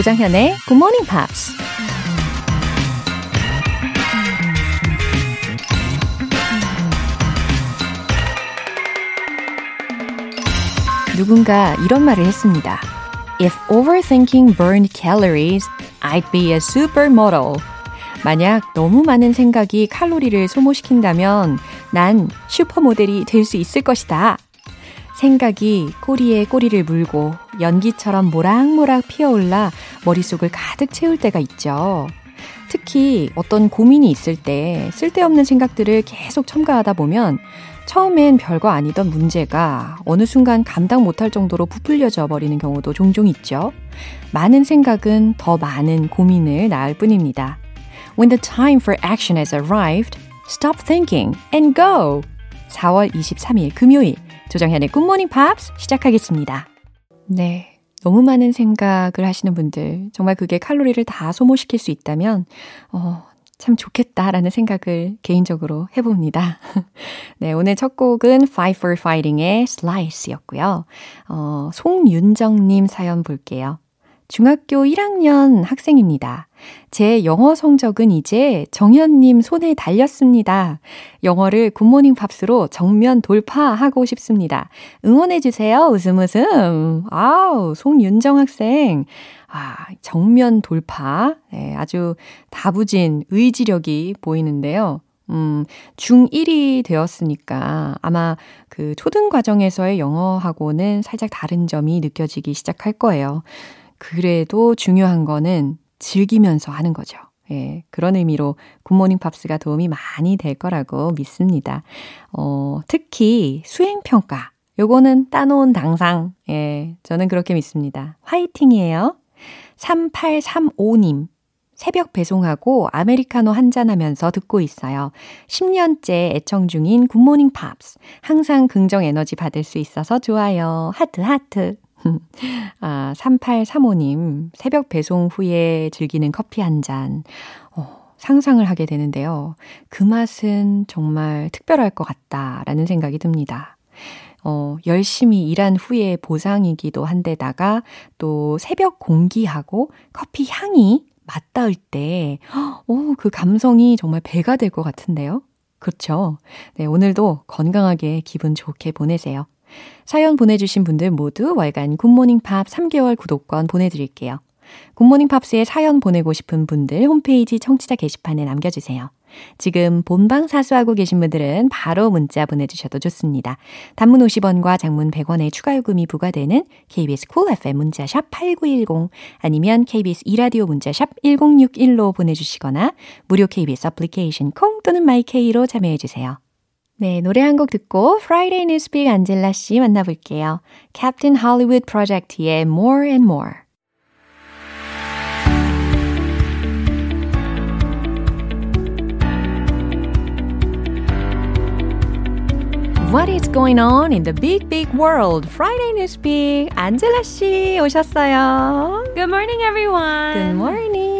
조장현의 Good Morning Pops. 누군가 이런 말을 했습니다. If overthinking burned calories, I'd be a supermodel. 만약 너무 많은 생각이 칼로리를 소모시킨다면 난 슈퍼모델이 될 수 있을 것이다. 생각이 꼬리에 꼬리를 물고 연기처럼 모락모락 피어올라 머릿속을 가득 채울 때가 있죠. 특히 어떤 고민이 있을 때 쓸데없는 생각들을 계속 첨가하다 보면 처음엔 별거 아니던 문제가 어느 순간 감당 못할 정도로 부풀려져 버리는 경우도 종종 있죠. 많은 생각은 더 많은 고민을 낳을 뿐입니다. When the time for action has arrived, stop thinking and go. 4월 23일 금요일 조정현의 굿모닝 팝스 시작하겠습니다. 네. 너무 많은 생각을 하시는 분들, 정말 그게 칼로리를 다 소모시킬 수 있다면, 어, 참 좋겠다라는 생각을 개인적으로 해봅니다. 네, 오늘 첫 곡은 Fight for Fighting의 Slice였고요. 어, 송윤정님 사연 볼게요. 중학교 1학년 학생입니다. 제 영어 성적은 이제 정현님 손에 달렸습니다. 영어를 굿모닝 팝스로 정면 돌파하고 싶습니다. 응원해주세요. 웃음 웃음. 아우, 송윤정 학생. 아, 정면 돌파. 네, 아주 다부진 의지력이 보이는데요. 음, 중1이 되었으니까 아마 그 초등 과정에서의 영어하고는 살짝 다른 점이 느껴지기 시작할 거예요. 그래도 중요한 거는 즐기면서 하는 거죠. 예, 그런 의미로 굿모닝 팝스가 도움이 많이 될 거라고 믿습니다. 어, 특히 수행평가. 요거는 따놓은 당상. 예, 저는 그렇게 믿습니다. 화이팅이에요. 3835님. 새벽 배송하고 아메리카노 한잔 하면서 듣고 있어요. 10년째 애청 중인 굿모닝 팝스. 항상 긍정 에너지 받을 수 있어서 좋아요. 하트, 하트. 아, 3835님, 새벽 배송 후에 즐기는 커피 한 잔. 어, 상상을 하게 되는데요. 그 맛은 정말 특별할 것 같다라는 생각이 듭니다. 어, 열심히 일한 후에 보상이기도 한데다가 또 새벽 공기하고 커피 향이 맞닿을 때, 어, 그 감성이 정말 배가 될 것 같은데요. 그렇죠. 네, 오늘도 건강하게 기분 좋게 보내세요. 사연 보내주신 분들 모두 월간 굿모닝 팝스 3개월 구독권 보내드릴게요. 굿모닝 팝스에 사연 보내고 싶은 분들 홈페이지 청취자 게시판에 남겨주세요. 지금 본방 사수하고 계신 분들은 바로 문자 보내주셔도 좋습니다. 단문 50원과 장문 100원의 추가 요금이 부과되는 KBS 쿨 cool FM 문자 샵 8910 아니면 KBS 2라디오 문자 샵 1061로 보내주시거나 무료 KBS 애플리케이션 콩 또는 My K로 참여해주세요. 네, 노래 한 곡 듣고 Friday Newspeak 안젤라 씨 만나볼게요. Captain Hollywood Project의 More and More. What is going on in the big, big world? Friday Newspeak 안젤라 씨 오셨어요. Good morning, everyone. Good morning.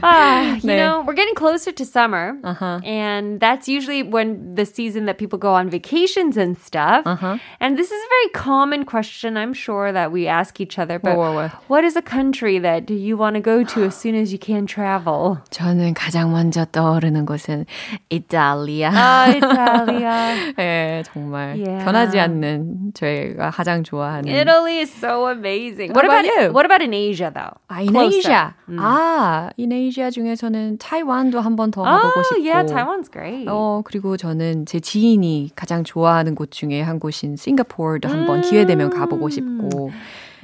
ah, you know, we're getting closer to summer. Uh-huh. And that's usually when the season that people go on vacations and stuff. Uh-huh. And this is a very common question, I'm sure, that we ask each other. But what, what? what is a country that you want to go to as soon as you can travel? 저는 가장 먼저 떠오르는 곳은 이탈리아. 아, 이탈리아. 네, 정말 yeah. 변하지 않는 저희가 가장 좋아하는. Italy is so amazing. What, what about, about you? What about in Asia, though? 아, in Closer. Asia. 음. 아, 이네이시아 중에서는 타이완도 한 번 더 가보고 oh, 싶고. Yeah, Taiwan's great. 어, 그리고 저는 제 지인이 가장 좋아하는 곳 중에 한 곳인 싱가포르도 한번 기회 되면 가보고 싶고.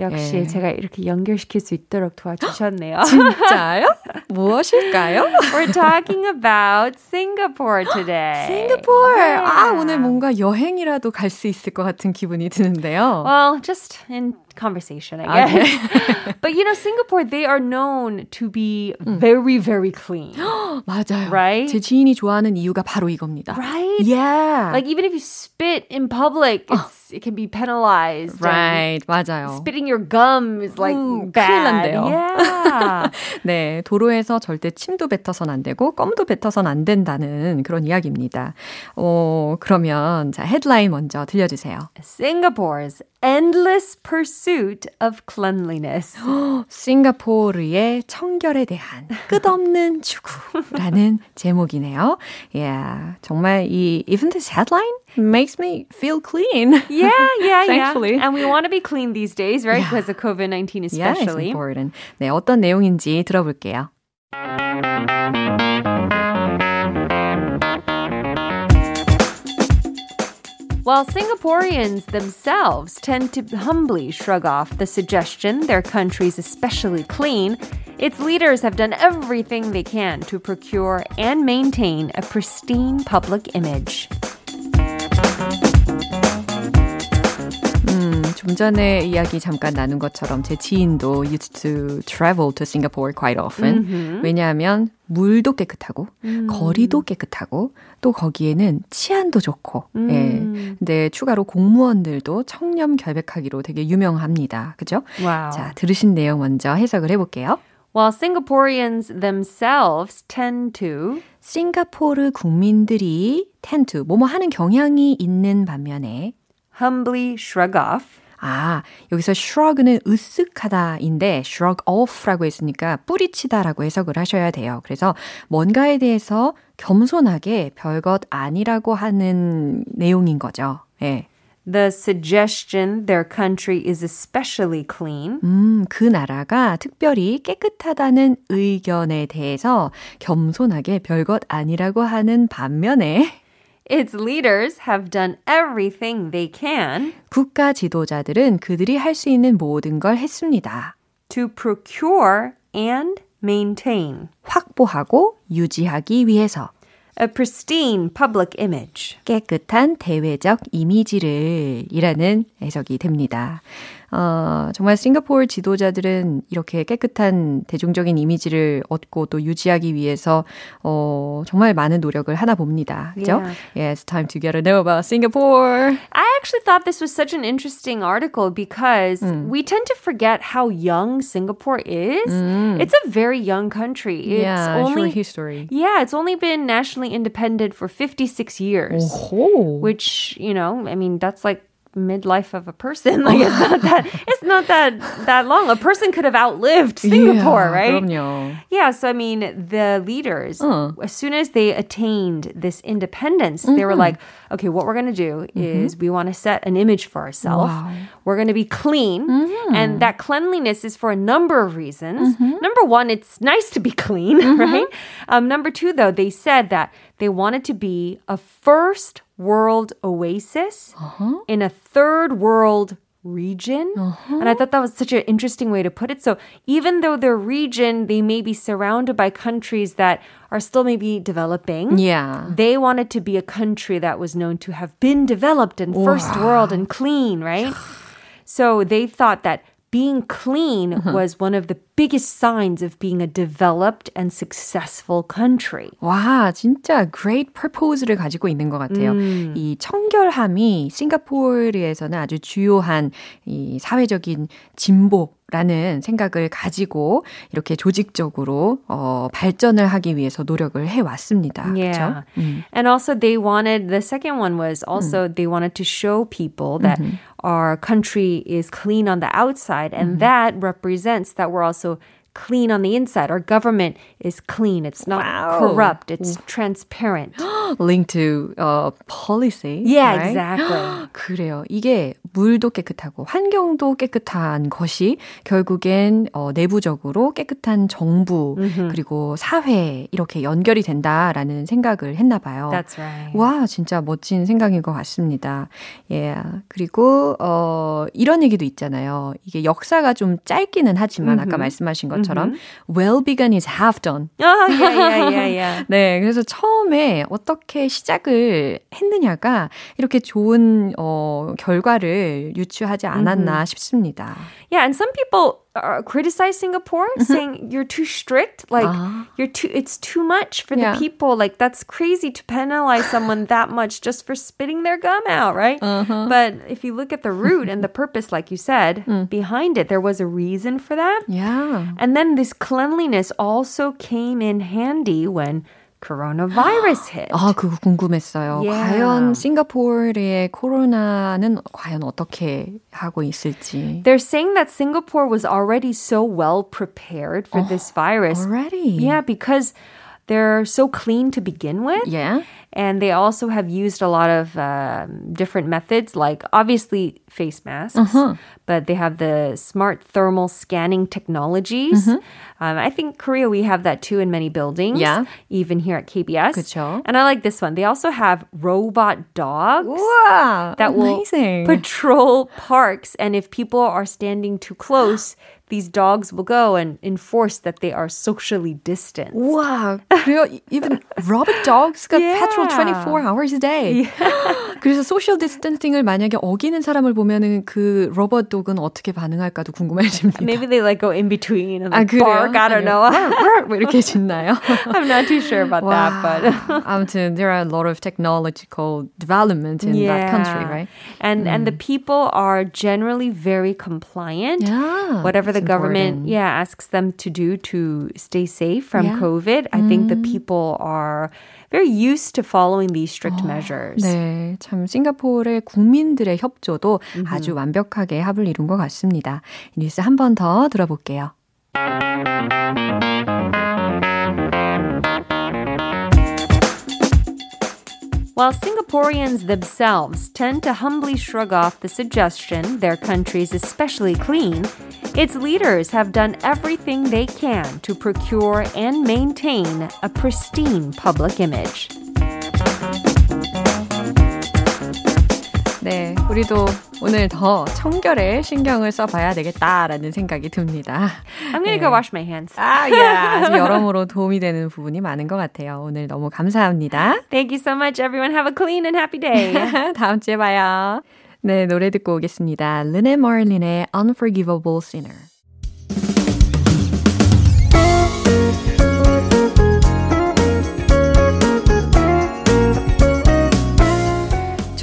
역시 예. 제가 이렇게 연결시킬 수 있도록 도와주셨네요. 진짜요? 무엇일까요? We're talking about Singapore today. Singapore. Yeah. 아, 오늘 뭔가 여행이라도 갈 수 있을 것 같은 기분이 드는데요. Well, just in conversation, I guess. Okay. but you know, Singapore, they are known to be very, very clean. 맞아요. Right? 제 지인이 좋아하는 이유가 바로 이겁니다. Right? Yeah. Like even if you spit in public, it's, it can be penalized. Right. 맞아요. Spitting your gum is like 음, bad. 큰일 난대요. Yeah. 네, 도로에 해서 절대 침도 뱉어선 안 되고 껌도 뱉어선 안 된다는 그런 이야기입니다. 어, 그러면 자, 헤드라인 먼저 들려주세요. Singapore's endless pursuit of cleanliness. 싱가포르의 청결에 대한 끝없는 추구라는 제목이네요. Yeah, 정말 이 even this headline makes me feel clean. Yeah, yeah, Thankfully. yeah. And we want to be clean these days, right? Yeah. Because of COVID-19 especially. Yeah, it's important. 네, 어떤 내용인지 들어볼게요. While Singaporeans themselves tend to humbly shrug off the suggestion their country's especially clean, its leaders have done everything they can to procure and maintain a pristine public image. 좀 전에 이야기 잠깐 나눈 것처럼 제 지인도 used to travel to Singapore quite often. Mm-hmm. 왜냐하면 물도 깨끗하고 음. 거리도 깨끗하고 또 거기에는 치안도 좋고 음. 예. 근데 추가로 공무원들도 청렴 결백하기로 되게 유명합니다. 그죠? Wow. 자, 들으신 내용 먼저 해석을 해 볼게요. While Singaporeans themselves tend to 싱가포르 국민들이 tend to 뭐뭐 하는 경향이 있는 반면에 humbly shrug off 아, 여기서 shrug는 으쓱하다인데 shrug off라고 했으니까 뿌리치다라고 해석을 하셔야 돼요. 그래서 뭔가에 대해서 겸손하게 별것 아니라고 하는 내용인 거죠. 예. The suggestion their country is especially clean. 음, 그 나라가 특별히 깨끗하다는 의견에 대해서 겸손하게 별것 아니라고 하는 반면에 Its leaders have done everything they can. 국가 지도자들은 그들이 할 수 있는 모든 걸 했습니다. To procure and maintain. 확보하고 유지하기 위해서. A pristine public image. 깨끗한 대외적 이미지를 이라는 해석이 됩니다. 어, 정말 싱가포르 지도자들은 이렇게 깨끗한 대중적인 이미지를 얻고 또 유지하기 위해서 어, 정말 많은 노력을 하나 봅니다. 그죠? Yeah. yeah, it's time to get to know about Singapore. I actually thought this was such an interesting article because mm. we tend to forget how young Singapore is. Mm. It's a very young country. It's yeah, only short history. Yeah, it's only been nationally independent for 56 years. Oh. Which, you know, I mean, that's like midlife of a person. Like it's not that it's not that that long. A person could have outlived Singapore, yeah, right? 그럼요. Yeah. So I mean, the leaders, uh. as soon as they attained this independence, mm-hmm. they were mm-hmm. like, okay, what we're gonna do mm-hmm. is we want to set an image for ourselves. Wow. We're gonna be clean, mm-hmm. and that cleanliness is for a number of reasons. Mm-hmm. Number one, it's nice to be clean, mm-hmm. right? Um, number two, though, they said that they wanted to be a first world oasis uh-huh. in a third world region. Uh-huh. And I thought that was such an interesting way to put it. So even though their region, they may be surrounded by countries that are still maybe developing. Yeah. They wanted to be a country that was known to have been developed and first world and clean, right? so they thought that being clean uh-huh. was one of the biggest signs of being a developed and successful country. 와, 진짜 great purpose를 가지고 있는 것 같아요. 음. 이 청결함이 싱가포르에서는 아주 주요한 이 사회적인 진보 라는 생각을 가지고 이렇게 조직적으로 어, 발전을 하기 위해서 노력을 해 왔습니다. Yeah. 그렇죠? 음. And also they wanted the second one was also 음. they wanted to show people that mm-hmm. our country is clean on the outside and mm-hmm. that represents that we're also clean on the inside. Our government is clean. It's not wow. corrupt. It's transparent. Linked to uh, policy. Yeah, right? exactly. 그래요. 이게 물도 깨끗하고 환경도 깨끗한 것이 결국엔 어, 내부적으로 깨끗한 정부 mm-hmm. 그리고 사회 이렇게 연결이 된다라는 생각을 했나 봐요. That's right. 와, 진짜 멋진 생각인 것 같습니다. 예. Yeah. 그리고 어, 이런 얘기도 있잖아요. 이게 역사가 좀 짧기는 하지만 mm-hmm. 아까 말씀하신 것 것처럼 mm-hmm. well begun is half done. 아, yeah, yeah, yeah, yeah. 네, 그래서 처음에 어떻게 시작을 했느냐가 이렇게 좋은 어, 결과를 유추하지 않았나 mm-hmm. 싶습니다. Yeah, and some people uh, criticize Singapore, mm-hmm. saying you're too strict, like uh-huh. you're too, it's too much for yeah. the people. Like that's crazy to penalize someone that much just for spitting their gum out, right? Uh-huh. But if you look at the root and the purpose, like you said, mm. behind it, there was a reason for that. Yeah. And then this cleanliness also came in handy when coronavirus hit. 아, 그거 궁금했어요. Yeah. 과연 싱가포르의 코로나는 과연 어떻게 하고 있을지. They're saying that Singapore was already so well prepared for oh, this virus. Already? Yeah, because they're so clean to begin with. Yeah. And they also have used a lot of um, different methods, like obviously face masks, uh-huh. but they have the smart thermal scanning technologies. Mm-hmm. Um, I think Korea, we have that too in many buildings, yeah. even here at KBS. 그쵸. And I like this one. They also have robot dogs wow, that amazing. will patrol parks. And if people are standing too close, these dogs will go and enforce that they are socially distant. Wow. even robot dogs got yeah. patrol 24 hours a day. Yeah. 그래서 social distancing을 만약에 어기는 사람을 보면은 그 로봇 독은 어떻게 반응할까도 궁금해집니다. Maybe they like go in between and like 아, bark. I don't know. 뭐 이렇게 짖나요? I'm not too sure about wow. that, but 아무튼 there are a lot of technological development in yeah. that country, right? And mm. and the people are generally very compliant. Yeah, Whatever the government, yeah, asks them to do to stay safe from yeah. COVID. I mm. think the people are very used to following these strict 어, measures. 네, 참 싱가포르의 국민들의 협조도 mm-hmm. 아주 완벽하게 합을 이룬 것 같습니다. 이 뉴스 한 번 더 들어볼게요. While Singaporeans themselves tend to humbly shrug off the suggestion their country is especially clean, its leaders have done everything they can to procure and maintain a pristine public image. 네, 우리도 오늘 더 청결에 신경을 써봐야 되겠다라는 생각이 듭니다. I'm gonna 네. go wash my hands. 아, 예. 아주 여러모로 도움이 되는 부분이 많은 것 같아요. 오늘 너무 감사합니다. Thank you so much, everyone. Have a clean and happy day. 다음 주에 봐요. 네, 노래 듣고 오겠습니다. 르네 머린의 Unforgivable Sinner.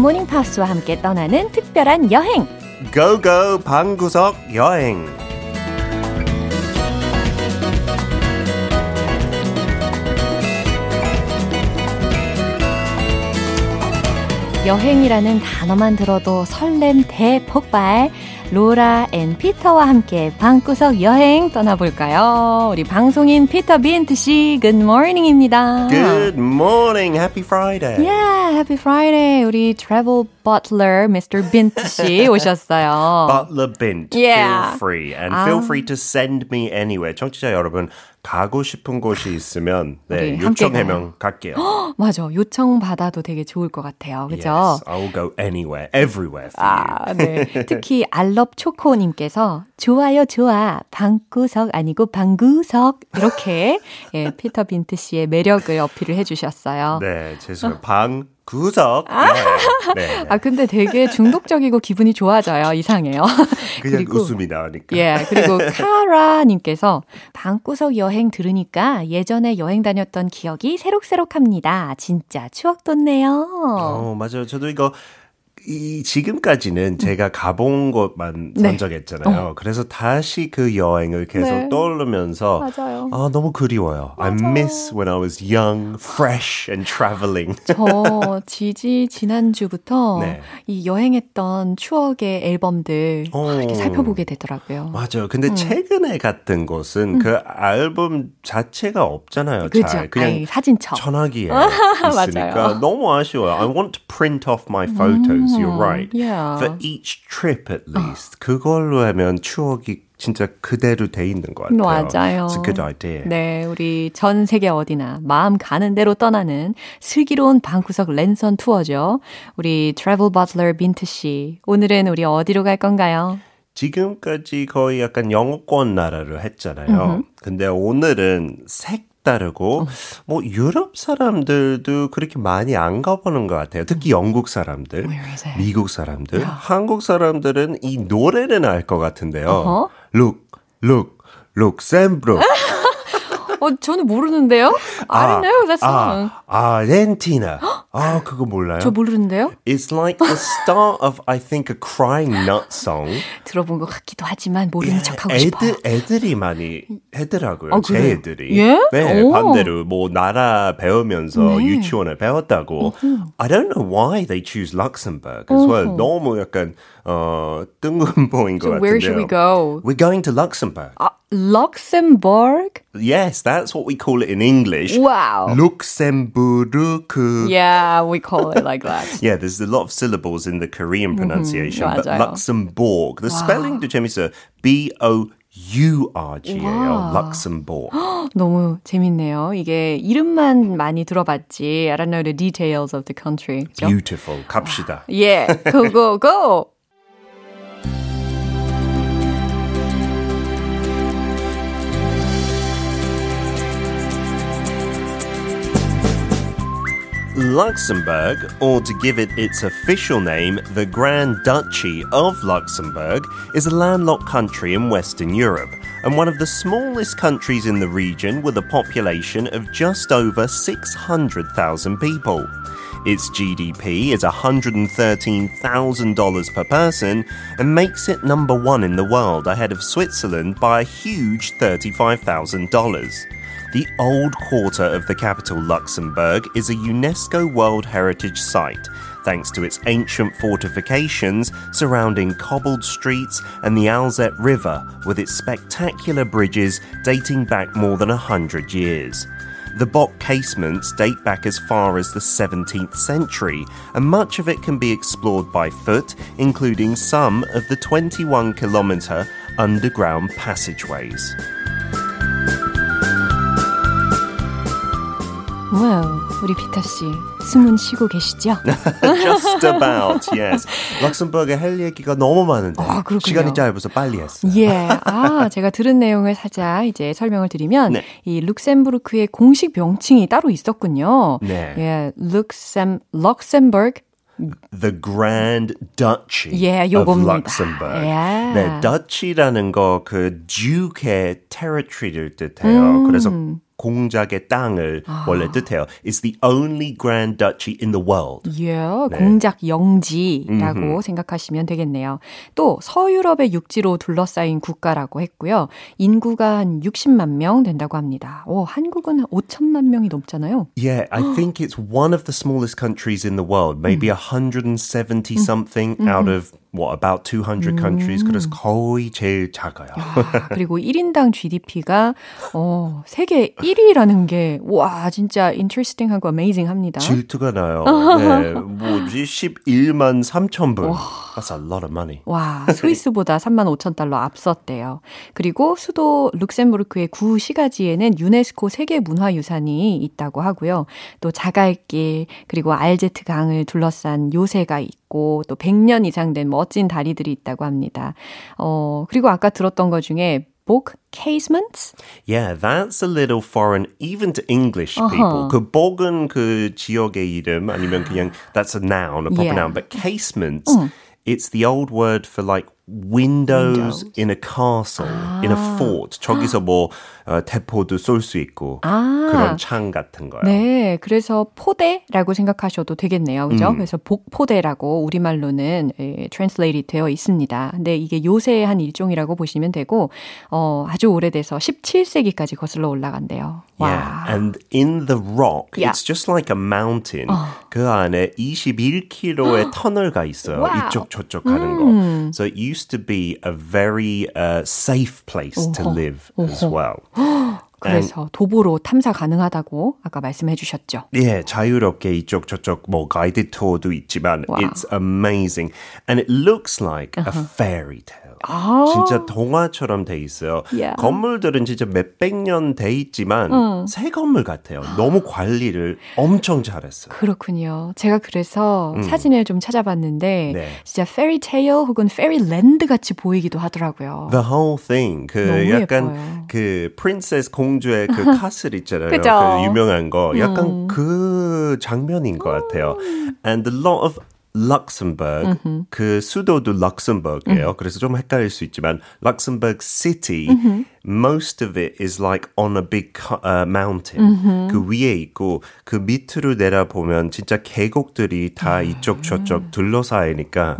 굿모닝 팝스와 함께 떠나는 특별한 여행. Go go 방구석 여행. 여행이라는 단어만 들어도 설렘 대폭발. 로라 and 피터와 함께 방구석 여행 떠나볼까요? 우리 방송인 피터 빈트 씨, good morning입니다. Good morning, happy Friday. Yeah, happy Friday. 우리 travel butler, Mr. 빈트 씨 오셨어요. Butler Bint, yeah. feel free. And 아. feel free to send me anywhere. 청취자 여러분, 가고 싶은 곳이 있으면 네, 요청하면 갈게요. 맞아. 요청 받아도 되게 좋을 것 같아요. 그죠? Yes, I'll go anywhere, everywhere for 아. 네. 특히 알럽 초코 님께서 좋아요, 좋아. 방구석 아니고 방구석 이렇게 예, 피터 빈트 씨의 매력을 어필을 해 주셨어요. 네, 죄송해요. 방 구석. 아, 네. 네. 아 근데 되게 중독적이고 기분이 좋아져요. 이상해요. 그냥 그리고, 웃음이 나오니까. 예, 그리고 카라님께서 방구석 여행 들으니까 예전에 여행 다녔던 기억이 새록새록합니다. 진짜 추억 돋네요. 어, 맞아요. 저도 이거 이 지금까지는 제가 가본 곳만 네. 선정했잖아요. 어. 그래서 다시 그 여행을 계속 네. 떠오르면서 맞아요. 아 너무 그리워요. 맞아요. I miss when I was young, fresh and traveling. 저 지지 지난주부터 네. 이 여행했던 추억의 앨범들 어. 이렇게 살펴보게 되더라고요. 맞아요. 근데 음. 최근에 갔던 곳은 음. 그 앨범 자체가 없잖아요. 그죠? 잘. 그냥 아이, 사진첩. 전화기에 있으니까 너무 아쉬워요. I want to print off my photos. You're right. Yeah. For each trip at least. 그걸로 하면 추억이 진짜 그대로 돼 있는 것 같아요. 맞아요. It's a good idea. 네, 우리 전 세계 어디나 마음 가는 대로 떠나는 슬기로운 방구석 랜선 투어죠. 우리 트래블 버틀러 빈트 씨, 오늘은 우리 어디로 갈 건가요? 지금까지 거의 약간 영어권 나라를 했잖아요. 근데 오늘은 색 다르고 어. 뭐 유럽 사람들도 그렇게 많이 안 가보는 것 같아요. 특히 영국 사람들, 미국 사람들. 한국 사람들은 이 노래는 알 것 같은데요. Look, look, 룩셈부르크. 어, 저는 모르는데요. I don't know that song. 아, 아르헨티나. 아, 그거 몰라요? 저 모르는데요. It's like the start of I think a crying nut song. 들어본 것 같기도 하지만 모르는 예, 척하고 싶어요. 애들이 많이 하더라고요. 아, 제 애들이. 예? 네, 오. 반대로 뭐 나라 배우면서 네. 유치원을 배웠다고. 어후. I don't know why they choose Luxembourg as well. 너무 약간 어, 뜬금포인 것 so 같은데요. Where should we go? We're going to Luxembourg. 아, Luxembourg? Yes, that's what we call it in English. Wow. Luxembourg. Yeah, we call it like that. yeah, there's a lot of syllables in the Korean pronunciation, mm-hmm, but Luxembourg. The wow. spelling도 재밌어요. B O U-R-G예요. Luxembourg. 너무 재밌네요. 이게 이름만 많이 들어봤지. I don't know the details of the country. Beautiful. 갑시다. Yeah. Go, go, go. Luxembourg, or to give it its official name, the Grand Duchy of Luxembourg, is a landlocked country in Western Europe and one of the smallest countries in the region with a population of just over 600,000 people. Its GDP is $113,000 per person and makes it number one in the world ahead of Switzerland by a huge $35,000. The old quarter of the capital Luxembourg is a UNESCO World Heritage Site, thanks to its ancient fortifications surrounding cobbled streets and the Alzette River with its spectacular bridges dating back more than a hundred years. The Bock casements date back as far as the 17th century, and much of it can be explored by foot, including some of the 21 kilometre underground passageways. 와우, 우리 피터 씨 숨은 쉬고 계시죠? Just about, yes. 럭셈버그에 할 얘기가 너무 많은데 아, 시간이 짧아서 빨리 했어요. 예, 아 제가 들은 내용을 살짝 이제 설명을 드리면 네. 이 룩셈부르크의 공식 명칭이 따로 있었군요. 네. 예, 룩셈 럭셈버그 The Grand Duchy 예, of Luxembourg. 예. 네, Duchy라는 거 그 duke의 territory를 뜻해요. 음. 그래서 공작의 땅을 아. 원래 뜻해요. It's the only grand duchy in the world. Yeah, 네. 공작 영지라고 음흠. 생각하시면 되겠네요. 또 서유럽의 육지로 둘러싸인 국가라고 했고요. 인구가 한 60만 명 된다고 합니다. 오, 한국은 5천만 명이 넘잖아요. Yeah, I think it's one of the smallest countries in the world. Maybe 음. 170 something 음. out of what about 200 countries. 그래서 거의 제일 작아요. 야, 그리고 1인당 GDP가 어, 세계 1위라는 게 와, 진짜 interesting하고 amazing합니다. 질투가 나요. 네. 뭐지 11만 3천 불. That's a lot of money. 와, 스위스보다 3만 5천 달러 앞섰대요. 그리고 수도 룩셈부르크의 구 시가지에는 유네스코 세계 문화유산이 있다고 하고요. 또 자갈길 그리고 알제트 강을 둘러싼 요새가 있고 또 100년 이상 된 멋진 다리들이 있다고 합니다. 어, 그리고 아까 들었던 것 중에 book casements? Yeah, that's a little foreign even to English uh-huh. people. 그 복은 그 지역의 이름 아니면 그냥 that's a noun, a proper yeah. noun, but casements, mm. It's the old word for like windows, windows. in a castle, 아. in a fort. 저기서 뭐 어, 대포도 쏠 수 있고 아. 그런 창 같은 거요. 네, 그래서 포대라고 생각하셔도 되겠네요, 그죠? 음. 그래서 복포대라고 우리말로는 예, translate 되어 있습니다. 근데 이게 요새 한 일종이라고 보시면 되고 어, 아주 오래돼서 17세기까지 거슬러 올라간대요. Yeah, and in the rock, yeah. it's just like a mountain. 어. 그 안에 21km의 터널가 있어요. Wow. 이쪽 저쪽 가는 음. 거. So it used to be a very uh, safe place to uh-huh. live as uh-huh. well. 그래서 도보로 탐사 가능하다고 아까 말씀해 주셨죠. 예, 자유롭게 이쪽 저쪽 뭐 가이드 투어도 있지만 wow. it's amazing and it looks like uh-huh. a fairy tale. 아~ 진짜 동화처럼 돼 있어요. Yeah. 건물들은 진짜 몇백 년 돼 있지만 음. 새 건물 같아요. 너무 관리를 엄청 잘했어요. 그렇군요. 제가 그래서 음. 사진을 좀 찾아봤는데 네. 진짜 fairy tale 혹은 fairy land 같이 보이기도 하더라고요. The whole thing 그 약간 예뻐요. 그 프린세스 공 주의 그 카슬 있잖아요. 그 유명한 거 약간 음. 그 장면인 것 같아요. And a lot of 럭셈버그 mm-hmm. 그 수도도 럭셈버그예요. Mm-hmm. 그래서 좀 헷갈릴 수 있지만 럭셈버그 city mm-hmm. most of it is like on a big uh, mountain. 그 위에 있고 그 밑으로 내려보면 진짜 계곡들이 다 이쪽 저쪽 둘러싸이니까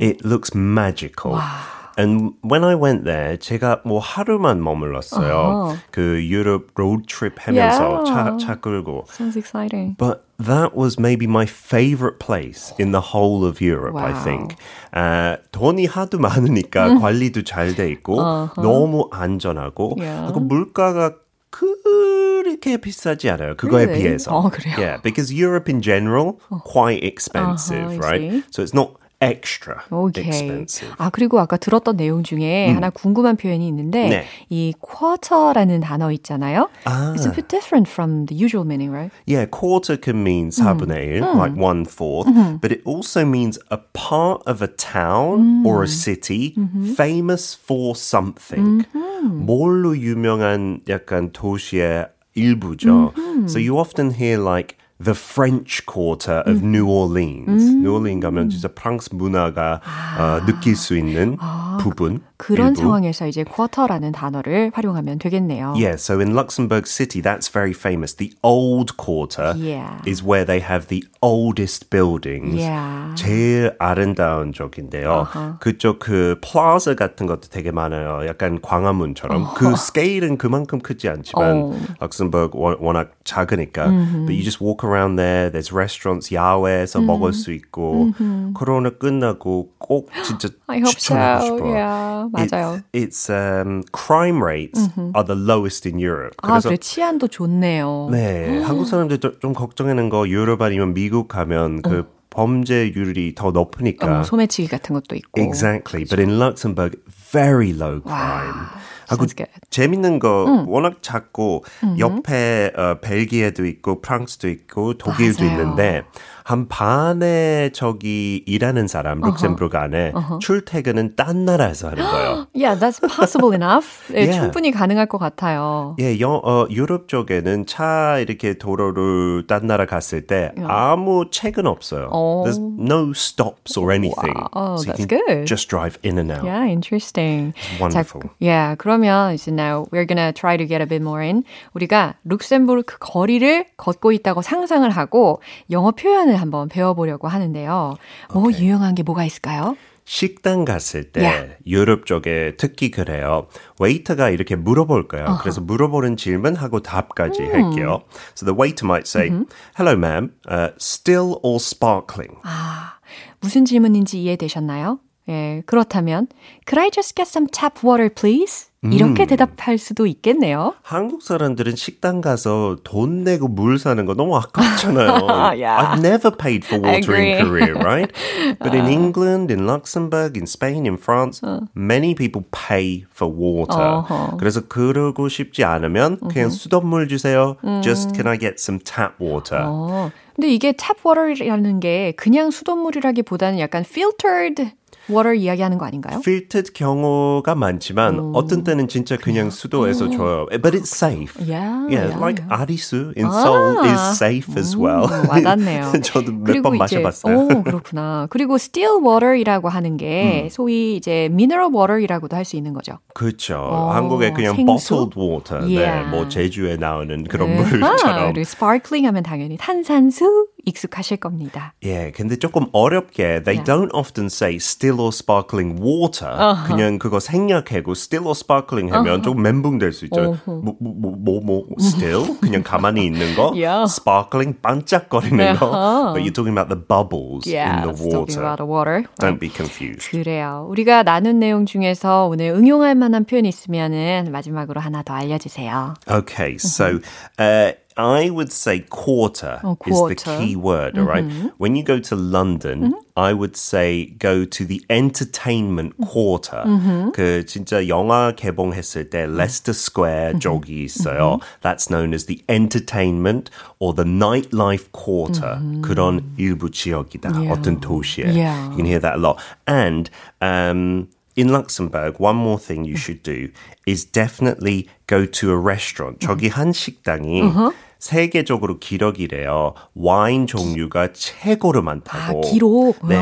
it looks magical. Wow. And when I went there, 제가 뭐 하루만 머물렀어요. Uh-huh. 그 유럽 로드 트립 하면서 yeah. 차, 차 끌고. Sounds exciting. But that was maybe my favorite place in the whole of Europe, wow. I think. 아, 돈이 하도 많으니까 관리도 잘 돼 있고 uh-huh. 너무 안전하고 yeah. 그리고 물가가 그렇게 비싸지 않아요. 그거에 really? 비해서. 어, 그래요? Yeah, because Europe in general quite expensive, uh-huh, right? So it's not extra okay. expensive. 아 그리고 아까 들었던 내용 중에 음. 하나 궁금한 표현이 있는데 네. 이 quarter라는 단어 있잖아요. 아. It's a bit different from the usual meaning, right? Yeah, quarter can mean 4분의 1, 음. like one fourth, mm-hmm. but it also means a part of a town mm. or a city mm-hmm. famous for something. Mm-hmm. 뭘로 유명한 약간 도시의 일부죠. So you often hear like the French quarter of 음. New Orleans. 음. New Orleans 가면 진짜 프랑스 문화가 아. 어, 느낄 수 있는 아, 부분. 그런 일부. 상황에서 이제 quarter라는 단어를 활용하면 되겠네요. Yeah, so in Luxembourg City, that's very famous. The old quarter yeah. is where they have the oldest buildings. Yeah. 제일 아름다운 쪽인데요. Uh-huh. 그쪽 그 플라자 같은 것도 되게 많아요. 약간 광화문처럼. Uh-huh. 그 스케일은 그만큼 크지 않지만 uh-huh. 럭셈버그 워낙 작으니까. Uh-huh. But you just walk around there. There's restaurants 야외에서 uh-huh. 먹을 수 있고. Uh-huh. 코로나 끝나고 꼭 진짜 추천하고 so. 싶어요. Yeah. 맞아요. It's, it's um, crime rates mm-hmm. are the lowest in Europe. 아, 그래 치안도 좋네요. 네, 한국 사람들 좀 걱정하는 거 유럽 아니면 미국 가면 그 어. 범죄율이 더 높으니까. 어, 소매치기 같은 것도 있고. Exactly. But in Luxembourg, very low crime. Wow. 하고 재밌는 거 음. 워낙 작고. 옆에 어, 벨기에도 있고 프랑스도 있고 독일도 맞아요. 있는데 한 반에 저기 일하는 사람 룩셈부르크 안에 uh-huh. 출퇴근은 딴 나라에서 하는 거예요. yeah, that's possible enough. 네, yeah. 충분히 가능할 것 같아요. 예, 여, 어, 유럽 쪽에는 차 이렇게 도로를 딴 나라 갔을 때 yeah. 아무 책은 없어요. Oh. There's no stops or anything. Wow. Oh, so that's good. Just drive in and out. Yeah, interesting. It's wonderful. 자, yeah, 그러면 이제 now we're gonna try to get a bit more in. 우리가 룩셈부르크 거리를 걷고 있다고 상상을 하고 영어 표현을 한번 배워보려고 하는데요. 뭐 okay. 유용한 게 뭐가 있을까요? 식당 갔을 때 yeah. 유럽 쪽에 특히 그래요. 웨이터가 이렇게 물어볼 거예요. Uh-huh. 그래서 물어보는 질문하고 답까지 음. 할게요. So the waiter might say, mm-hmm. "Hello, ma'am. Uh, still or sparkling?" 아, 무슨 질문인지 이해되셨나요? 예, 그렇다면 Could I just get some tap water, please? 이렇게 음. 대답할 수도 있겠네요. 한국 사람들은 식당 가서 돈 내고 물 사는 거 너무 아깝잖아요. yeah. I've never paid for water in Korea, right? But in England, in Luxembourg, in Spain, in France, uh. many people pay for water. Uh-huh. 그래서 그러고 싶지 않으면 uh-huh. 그냥 수돗물 주세요. 음. Just can I get some tap water? 어. 근데 이게 tap water이라는 게 그냥 수돗물이라기보다는 약간 filtered water 이야기하는 거 아닌가요? filtered 경우가 많지만 오. 어떤 때는 진짜 그냥 수도에서 오. 줘요. But it's safe. Yeah, yeah, yeah like yeah. 아리수 in Seoul 아. is safe as well. 음, 와닿네요. 저도 몇 번 마셔봤어요. 오, 그렇구나. 그리고 still water이라고 하는 게 음. 소위 이제 mineral water이라고도 할 수 있는 거죠. 그렇죠. 어, 한국에 그냥 생수? bottled water. Yeah. 네, 뭐 제주에 나오는 그런 네. 물처럼. 그리고 sparkling 하면 당연히 탄산수 익숙하실 겁니다. 예, yeah, 근데 조금 어렵게 they yeah. don't often say still or sparkling water. Uh-huh. 그냥 그거 생략하고 still or sparkling 하면 uh-huh. 좀 멘붕될 수 있죠. 뭐뭐뭐 uh-huh. 뭐, 뭐, 뭐, still 그냥 가만히 있는 거, yeah. sparkling 반짝거리는 uh-huh. 거. But you're talking about the bubbles yeah, in the water. about the water. Don't be confused. 그래요. 우리가 나눈 내용 중에서 오늘 응용할 만한 표현이 있으면은 마지막으로 하나 더 알려주세요. Okay, so. Uh, I would say quarter, oh, quarter. is the key word, all right? mm-hmm. When you go to London, mm-hmm. I would say go to the entertainment quarter. Mm-hmm. 그 진짜 영화 개봉했을 때 Leicester Square 쪽이 있어요. That's known as the entertainment or the nightlife quarter. 그런 일부 지역이다. Yeah. 어떤 도시에. Yeah. You can hear that a lot. And um, in Luxembourg, one more thing you should do is definitely go to a restaurant. 저기 한 식당이 uh-huh. 세계적으로 기록이래요. 와인 종류가 최고로 많다고. 아, 기록. 네.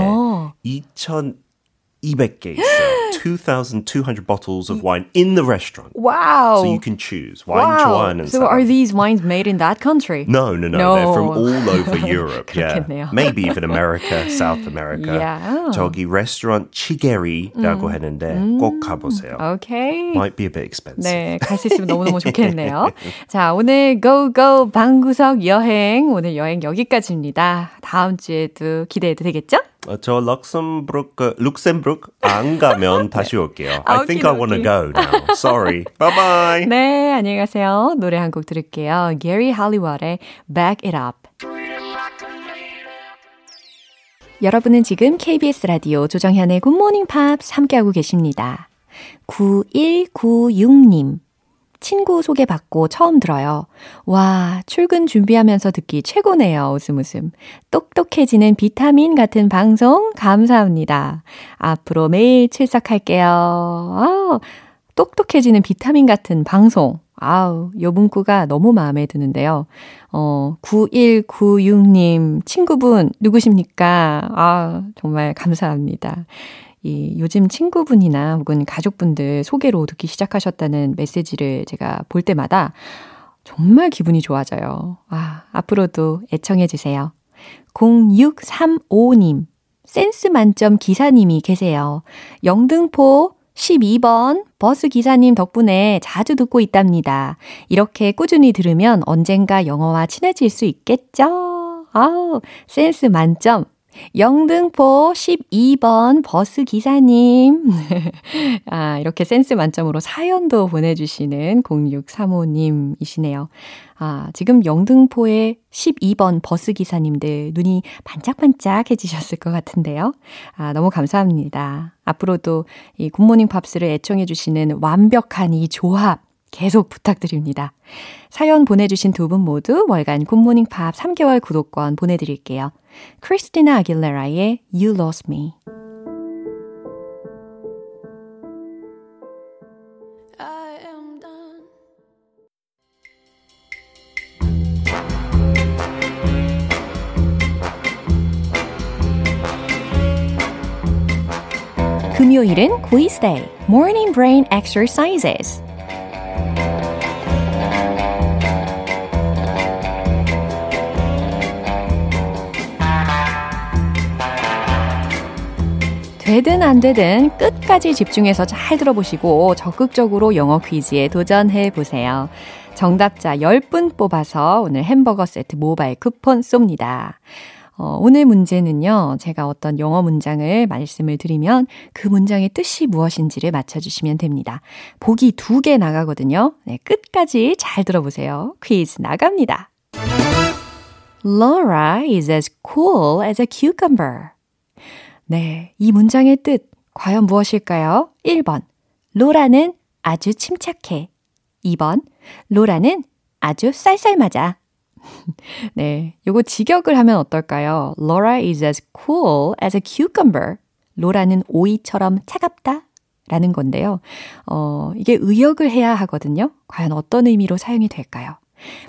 2,200개 있어요. 2,200 bottles of wine in the restaurant. Wow. So you can choose wine wow. 좋아하는 So are these wines made in that country? No, no, no. no. They're from all over Europe. yeah. Maybe even America, South America. Yeah. 저기 레스토랑 치게리라고 음. 했는데 음. 꼭 가보세요. Okay. Might be a bit expensive. 네, 갈 수 있으면 너무너무 좋겠네요. 자, 오늘 Go Go 방구석 여행 오늘 여행 여기까지입니다. 다음 주에도 기대해도 되겠죠? 저 럭셈부르크, 룩셈부르크 안 가면 다시 올게요. I think I want to go now. Sorry. Bye bye. 네, 안녕히 가세요. 노래 한 곡 들을게요. Geri Halliwell의 Bag It Up. 여러분은 지금 KBS 라디오 조정현의 굿모닝 팝스 함께하고 계십니다. 9196님. 친구 소개받고 처음 들어요. 와, 출근 준비하면서 듣기 최고네요. 웃음 웃음. 똑똑해지는 비타민 같은 방송 감사합니다. 앞으로 매일 출석할게요. 아우, 똑똑해지는 비타민 같은 방송. 아우, 요 문구가 너무 마음에 드는데요. 어, 9196님, 친구분 누구십니까? 아, 정말 감사합니다. 이 요즘 친구분이나 혹은 가족분들 소개로 듣기 시작하셨다는 메시지를 제가 볼 때마다 정말 기분이 좋아져요. 아, 앞으로도 애청해 주세요. 0635님, 센스 만점 기사님이 계세요. 영등포 12번 버스 기사님 덕분에 자주 듣고 있답니다. 이렇게 꾸준히 들으면 언젠가 영어와 친해질 수 있겠죠? 아우, 센스 만점. 영등포 12번 버스 기사님. 아, 이렇게 센스 만점으로 사연도 보내주시는 0635님이시네요. 아, 지금 영등포의 12번 버스 기사님들 눈이 반짝반짝 해지셨을 것 같은데요. 아, 너무 감사합니다. 앞으로도 이 굿모닝 팝스를 애청해주시는 완벽한 이 조합 계속 부탁드립니다. 사연 보내주신 두 분 모두 월간 굿모닝 팝 3개월 구독권 보내드릴게요. 크리스티나 아길레라의 You Lost Me. 금요일은 quiz day, morning brain exercises. 되든 안 되든 끝까지 집중해서 잘 들어보시고 적극적으로 영어 퀴즈에 도전해 보세요. 정답자 10분 뽑아서 오늘 햄버거 세트 모바일 쿠폰 쏩니다. 어, 오늘 문제는요, 제가 어떤 영어 문장을 말씀을 드리면 그 문장의 뜻이 무엇인지를 맞춰주시면 됩니다. 보기 두 개 나가거든요. 네, 끝까지 잘 들어보세요. 퀴즈 나갑니다. Laura is as cool as a cucumber. 네, 이 문장의 뜻 과연 무엇일까요? 1번. 로라는 아주 침착해. 2번. 로라는 아주 쌀쌀 맞아. 네, 요거 직역을 하면 어떨까요? Laura is as cool as a cucumber. 로라는 오이처럼 차갑다. 라는 건데요. 어, 이게 의역을 해야 하거든요. 과연 어떤 의미로 사용이 될까요?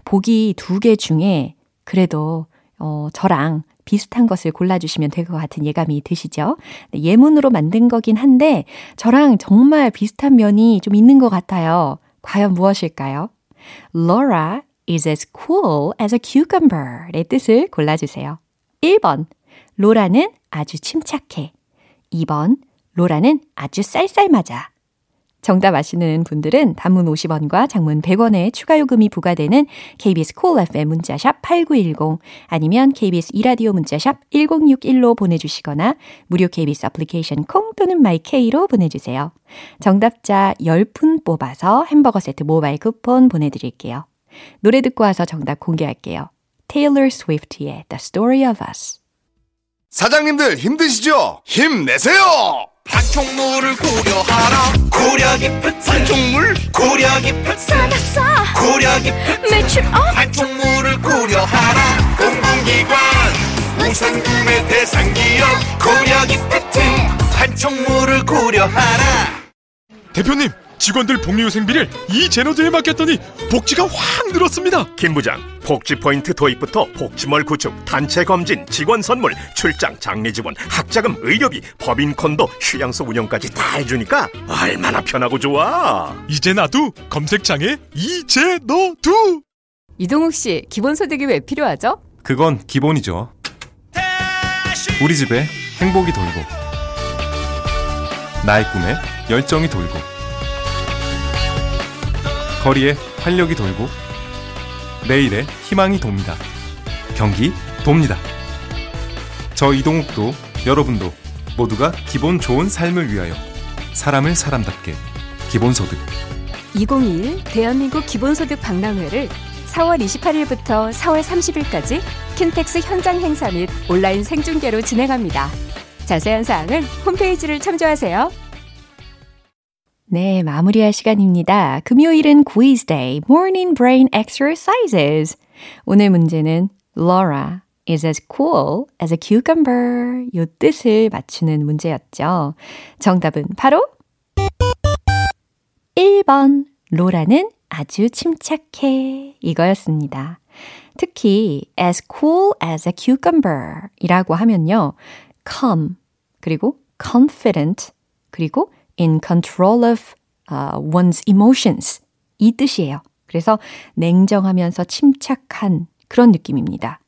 보기 두 개 중에 그래도 어, 저랑 비슷한 것을 골라주시면 될 것 같은 예감이 드시죠? 네, 예문으로 만든 거긴 한데 저랑 정말 비슷한 면이 좀 있는 것 같아요. 과연 무엇일까요? Laura is as cool as a cucumber의 뜻을 골라주세요. 1번, 로라는 아주 침착해. 2번, 로라는 아주 쌀쌀맞아. 정답 아시는 분들은 단문 50원과 장문 100원의 추가 요금이 부과되는 KBS 콜 cool FM 문자샵 8910 아니면 KBS 이라디오 문자샵 1061로 보내주시거나 무료 KBS 애플리케이션 콩 또는 마이케이로 보내주세요. 정답자 10분 뽑아서 햄버거 세트 모바일 쿠폰 보내드릴게요. 노래 듣고 와서 정답 공개할게요. Taylor Swift의 The Story of Us 사장님들 힘드시죠? 힘내세요! 한총물을 고려하라. 고려 깊은 한총물. 고려 깊은 싸다 고려 깊은 매출 업 한총물을 고려하라. 공공기관. 우상금의 대상 기업. 고려 깊은 한총물을 고려하라. 대표님 직원들 복리후 생비를 이 제너드에 맡겼더니 복지가 확 늘었습니다. 김 부장, 복지 포인트 도입부터 복지몰 구축, 단체 검진, 직원 선물, 출장, 장례 지원, 학자금, 의료비, 법인 콘도, 휴양소 운영까지 다 해주니까 얼마나 편하고 좋아. 이제 나도 검색창에 이제 너두. 이동욱 씨, 기본소득이 왜 필요하죠? 그건 기본이죠. 우리 집에 행복이 돌고 나의 꿈에 열정이 돌고 거리에 활력이 돌고 내일에 희망이 돕니다. 경기 돕니다. 저 이동욱도 여러분도 모두가 기본 좋은 삶을 위하여 사람을 사람답게 기본소득 2021 대한민국 기본소득 박람회를 4월 28일부터 4월 30일까지 킨텍스 현장 행사 및 온라인 생중계로 진행합니다. 자세한 사항은 홈페이지를 참조하세요. 네, 마무리할 시간입니다. 금요일은 quiz day, morning brain exercises. 오늘 문제는 Laura is as cool as a cucumber. 요 뜻을 맞추는 문제였죠. 정답은 바로 1번. 로라는 아주 침착해. 이거였습니다. 특히 as cool as a cucumber 이라고 하면요. calm, 그리고 confident, 그리고 in control of uh, one's emotions. 이 뜻이에요. 그래서 냉정하면서 침착한 그런 느낌입니다.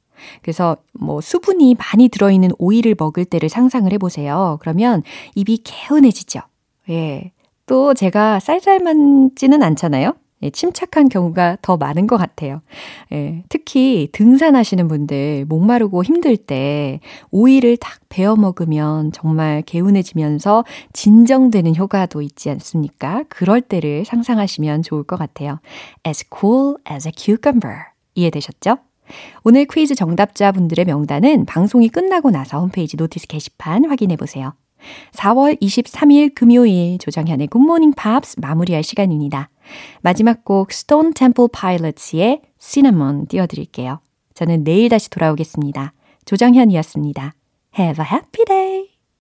그래서 뭐 수분이 많이 들어있는 오이를 먹을 때를 상상을 해보세요. 그러면 입이 개운해지죠. 예. 또 제가 쌀쌀맞지는 않잖아요. 예, 침착한 경우가 더 많은 것 같아요. 예, 특히 등산하시는 분들 목마르고 힘들 때 오이를 딱 베어 먹으면 정말 개운해지면서 진정되는 효과도 있지 않습니까? 그럴 때를 상상하시면 좋을 것 같아요. As cool as a cucumber. 이해되셨죠? 오늘 퀴즈 정답자 분들의 명단은 방송이 끝나고 나서 홈페이지 notice 게시판 확인해 보세요. 4월 23일 금요일 조정현의 굿모닝 팝스 마무리할 시간입니다. 마지막 곡 Stone Temple Pilots의 Cinnamon 띄워드릴게요. 저는 내일 다시 돌아오겠습니다. 조정현이었습니다. Have a happy day!